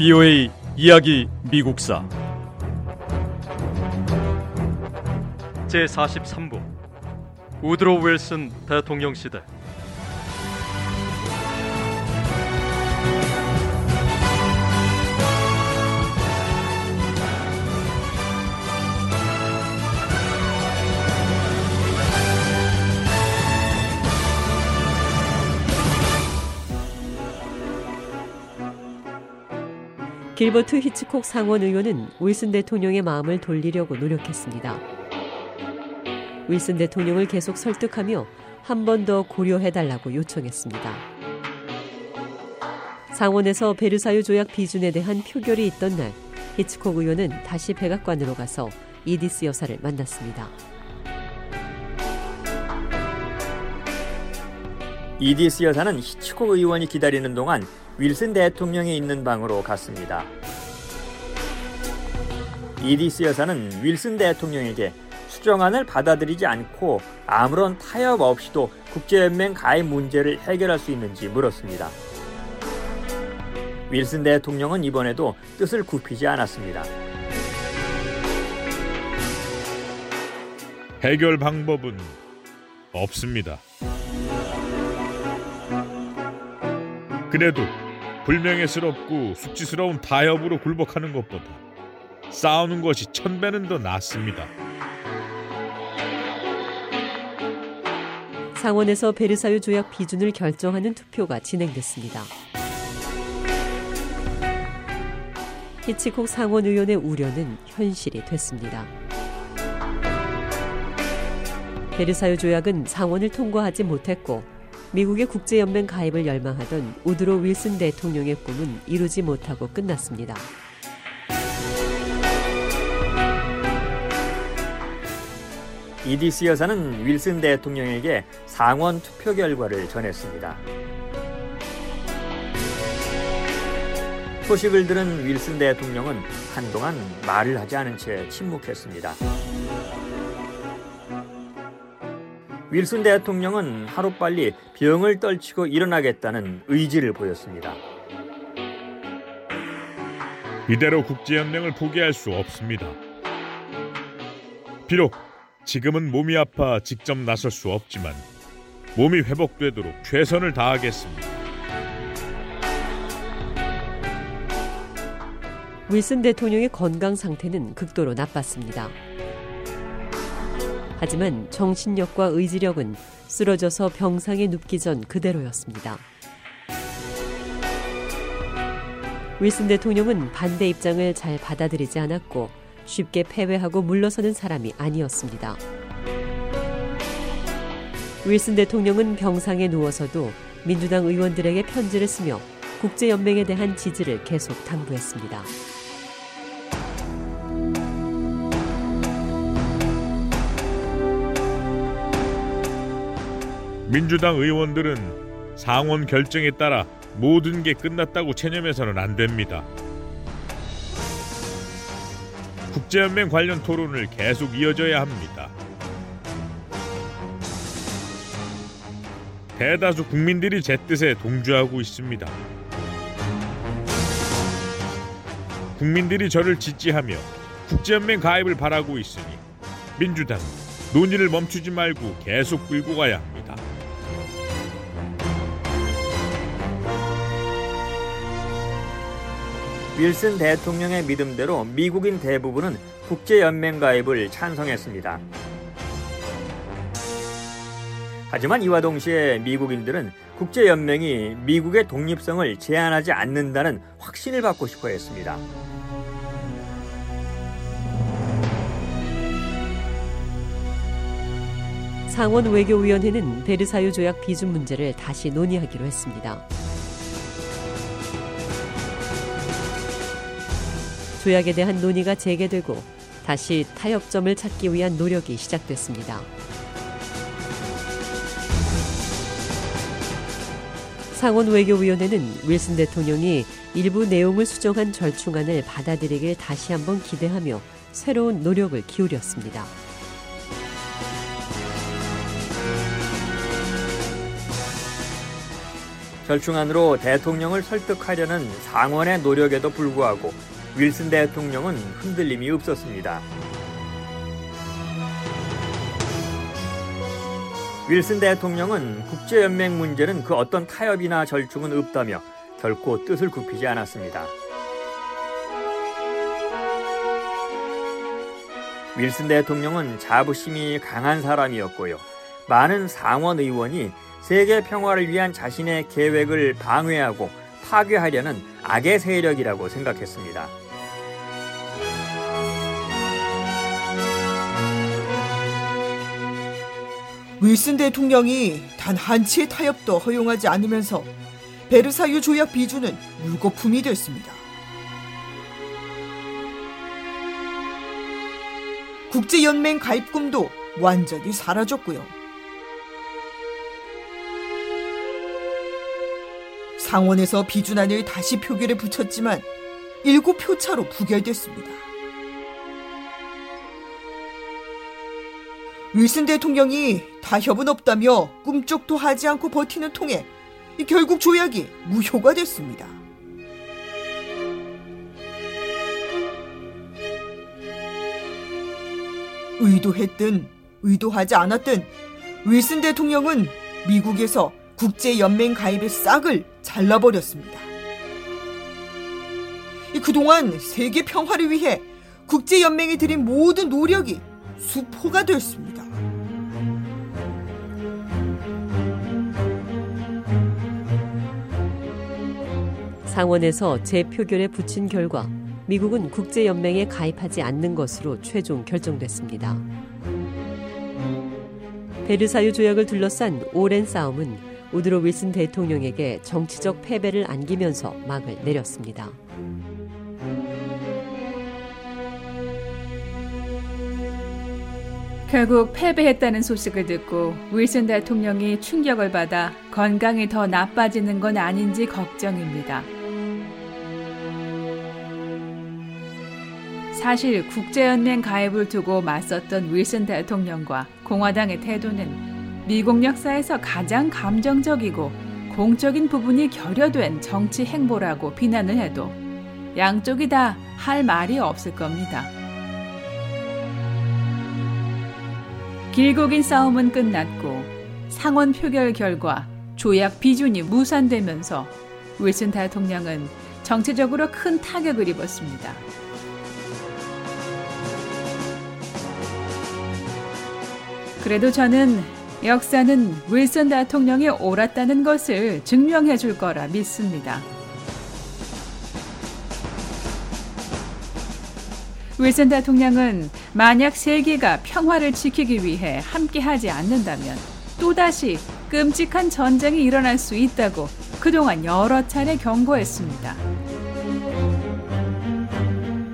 BOA 이야기 미국사. 제43부. 우드로 윌슨 대통령 시대 길버트 히치콕 상원 의원은 윌슨 대통령의 마음을 돌리려고 노력했습니다. 윌슨 대통령을 계속 설득하며 한 번 더 고려해달라고 요청했습니다. 상원에서 베르사유 조약 비준에 대한 표결이 있던 날, 히치콕 의원은 다시 백악관으로 가서 이디스 여사를 만났습니다. 이디스 여사는 히치콕 의원이 기다리는 동안 윌슨 대통령이 있는 방으로 갔습니다. 이디스 여사는 윌슨 대통령에게 수정안을 받아들이지 않고 아무런 타협 없이도 국제연맹 가입 문제를 해결할 수 있는지 물었습니다. 윌슨 대통령은 이번에도 뜻을 굽히지 않았습니다. 해결 방법은 없습니다. 그래도 불명예스럽고 숙지스러운 타협으로 굴복하는 것보다 싸우는 것이 천 배는 더 낫습니다. 상원에서 베르사유 조약 비준을 결정하는 투표가 진행됐습니다. 히치콕 상원 의원의 우려는 현실이 됐습니다. 베르사유 조약은 상원을 통과하지 못했고 미국의 국제연맹 가입을 열망하던 우드로 윌슨 대통령의 꿈은 이루지 못하고 끝났습니다. 이디스 여사는 윌슨 대통령에게 상원 투표 결과를 전했습니다. 소식을 들은 윌슨 대통령은 한동안 말을 하지 않은 채 침묵했습니다. 윌슨 대통령은 하루빨리 병을 떨치고 일어나겠다는 의지를 보였습니다. 이대로 국제연맹을 포기할 수 없습니다. 비록 지금은 몸이 아파 직접 나설 수 없지만 몸이 회복되도록 최선을 다하겠습니다. 윌슨 대통령의 건강 상태는 극도로 나빴습니다. 하지만 정신력과 의지력은 쓰러져서 병상에 눕기 전 그대로였습니다. 윌슨 대통령은 반대 입장을 잘 받아들이지 않았고 쉽게 패배하고 물러서는 사람이 아니었습니다. 윌슨 대통령은 병상에 누워서도 민주당 의원들에게 편지를 쓰며 국제연맹에 대한 지지를 계속 당부했습니다. 민주당 의원들은 상원 결정에 따라 모든 게 끝났다고 체념해서는 안 됩니다. 국제연맹 관련 토론을 계속 이어져야 합니다. 대다수 국민들이 제 뜻에 동조하고 있습니다. 국민들이 저를 지지하며 국제연맹 가입을 바라고 있으니 민주당 논의를 멈추지 말고 계속 끌고 가야 합니다. 윌슨 대통령의 믿음대로 미국인 대부분은 국제연맹 가입을 찬성했습니다. 하지만 이와 동시에 미국인들은 국제연맹이 미국의 독립성을 제한하지 않는다는 확신을 받고 싶어 했습니다. 상원 외교위원회는 베르사유 조약 비준 문제를 다시 논의하기로 했습니다. 조약에 대한 논의가 재개되고 다시 타협점을 찾기 위한 노력이 시작됐습니다. 상원 외교위원회는 윌슨 대통령이 일부 내용을 수정한 절충안을 받아들이길 다시 한번 기대하며 새로운 노력을 기울였습니다. 절충안으로 대통령을 설득하려는 상원의 노력에도 불구하고 윌슨 대통령은 흔들림이 없었습니다. 윌슨 대통령은 국제연맹 문제는 그 어떤 타협이나 절충은 없다며 결코 뜻을 굽히지 않았습니다. 윌슨 대통령은 자부심이 강한 사람이었고요. 많은 상원 의원이 세계 평화를 위한 자신의 계획을 방해하고 파괴하려는 악의 세력이라고 생각했습니다. 윌슨 대통령이 단 한치의 타협도 허용하지 않으면서 베르사유 조약 비준은 물거품이 됐습니다. 국제연맹 가입금도 완전히 사라졌고요. 상원에서 비준안을 다시 표결에 붙였지만 일곱 표차로 부결됐습니다. 윌슨 대통령이 타협은 없다며 꿈쩍도 하지 않고 버티는 통에 결국 조약이 무효가 됐습니다. 의도했든 의도하지 않았든 윌슨 대통령은 미국에서 국제연맹 가입의 싹을 잘라버렸습니다. 그동안 세계 평화를 위해 국제연맹이 들인 모든 노력이 수포가 됐습니다. 상원에서 재표결에 붙인 결과 미국은 국제연맹에 가입하지 않는 것으로 최종 결정됐습니다. 베르사유 조약을 둘러싼 오랜 싸움은 우드로 윌슨 대통령에게 정치적 패배를 안기면서 막을 내렸습니다. 결국 패배했다는 소식을 듣고 윌슨 대통령이 충격을 받아 건강이 더 나빠지는 건 아닌지 걱정입니다. 사실 국제연맹 가입을 두고 맞섰던 윌슨 대통령과 공화당의 태도는 미국 역사에서 가장 감정적이고 공적인 부분이 결여된 정치 행보라고 비난을 해도 양쪽이 다 할 말이 없을 겁니다. 길고 긴 싸움은 끝났고 상원 표결 결과 조약 비준이 무산되면서 윌슨 대통령은 정치적으로 큰 타격을 입었습니다. 그래도 저는 역사는 윌슨 대통령이 옳았다는 것을 증명해 줄 거라 믿습니다. 윌슨 대통령은 만약 세계가 평화를 지키기 위해 함께하지 않는다면 또다시 끔찍한 전쟁이 일어날 수 있다고 그동안 여러 차례 경고했습니다.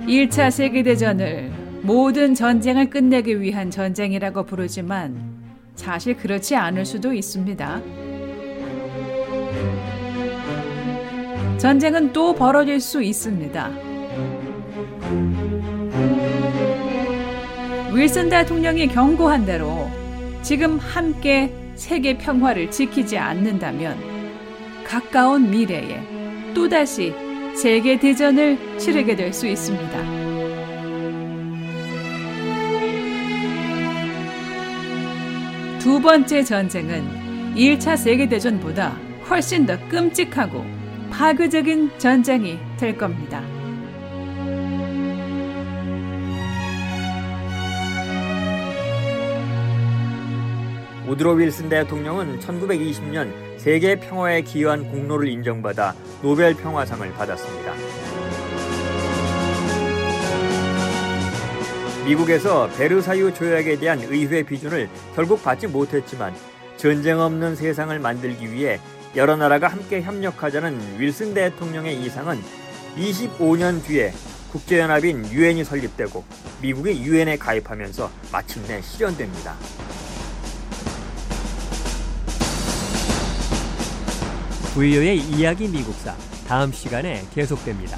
1차 세계대전을 모든 전쟁을 끝내기 위한 전쟁이라고 부르지만 사실 그렇지 않을 수도 있습니다. 전쟁은 또 벌어질 수 있습니다. 윌슨 대통령이 경고한 대로 지금 함께 세계 평화를 지키지 않는다면 가까운 미래에 또다시 세계 대전을 치르게 될 수 있습니다. 두 번째 전쟁은 1차 세계대전보다 훨씬 더 끔찍하고 파괴적인 전쟁이 될 겁니다. 우드로 윌슨 대통령은 1920년 세계 평화에 기여한 공로를 인정받아 노벨 평화상을 받았습니다. 미국에서 베르사유 조약에 대한 의회 비준을 결국 받지 못했지만 전쟁 없는 세상을 만들기 위해 여러 나라가 함께 협력하자는 윌슨 대통령의 이상은 25년 뒤에 국제연합인 유엔이 설립되고 미국이 유엔에 가입하면서 마침내 실현됩니다. 부유의 이야기 미국사 다음 시간에 계속됩니다.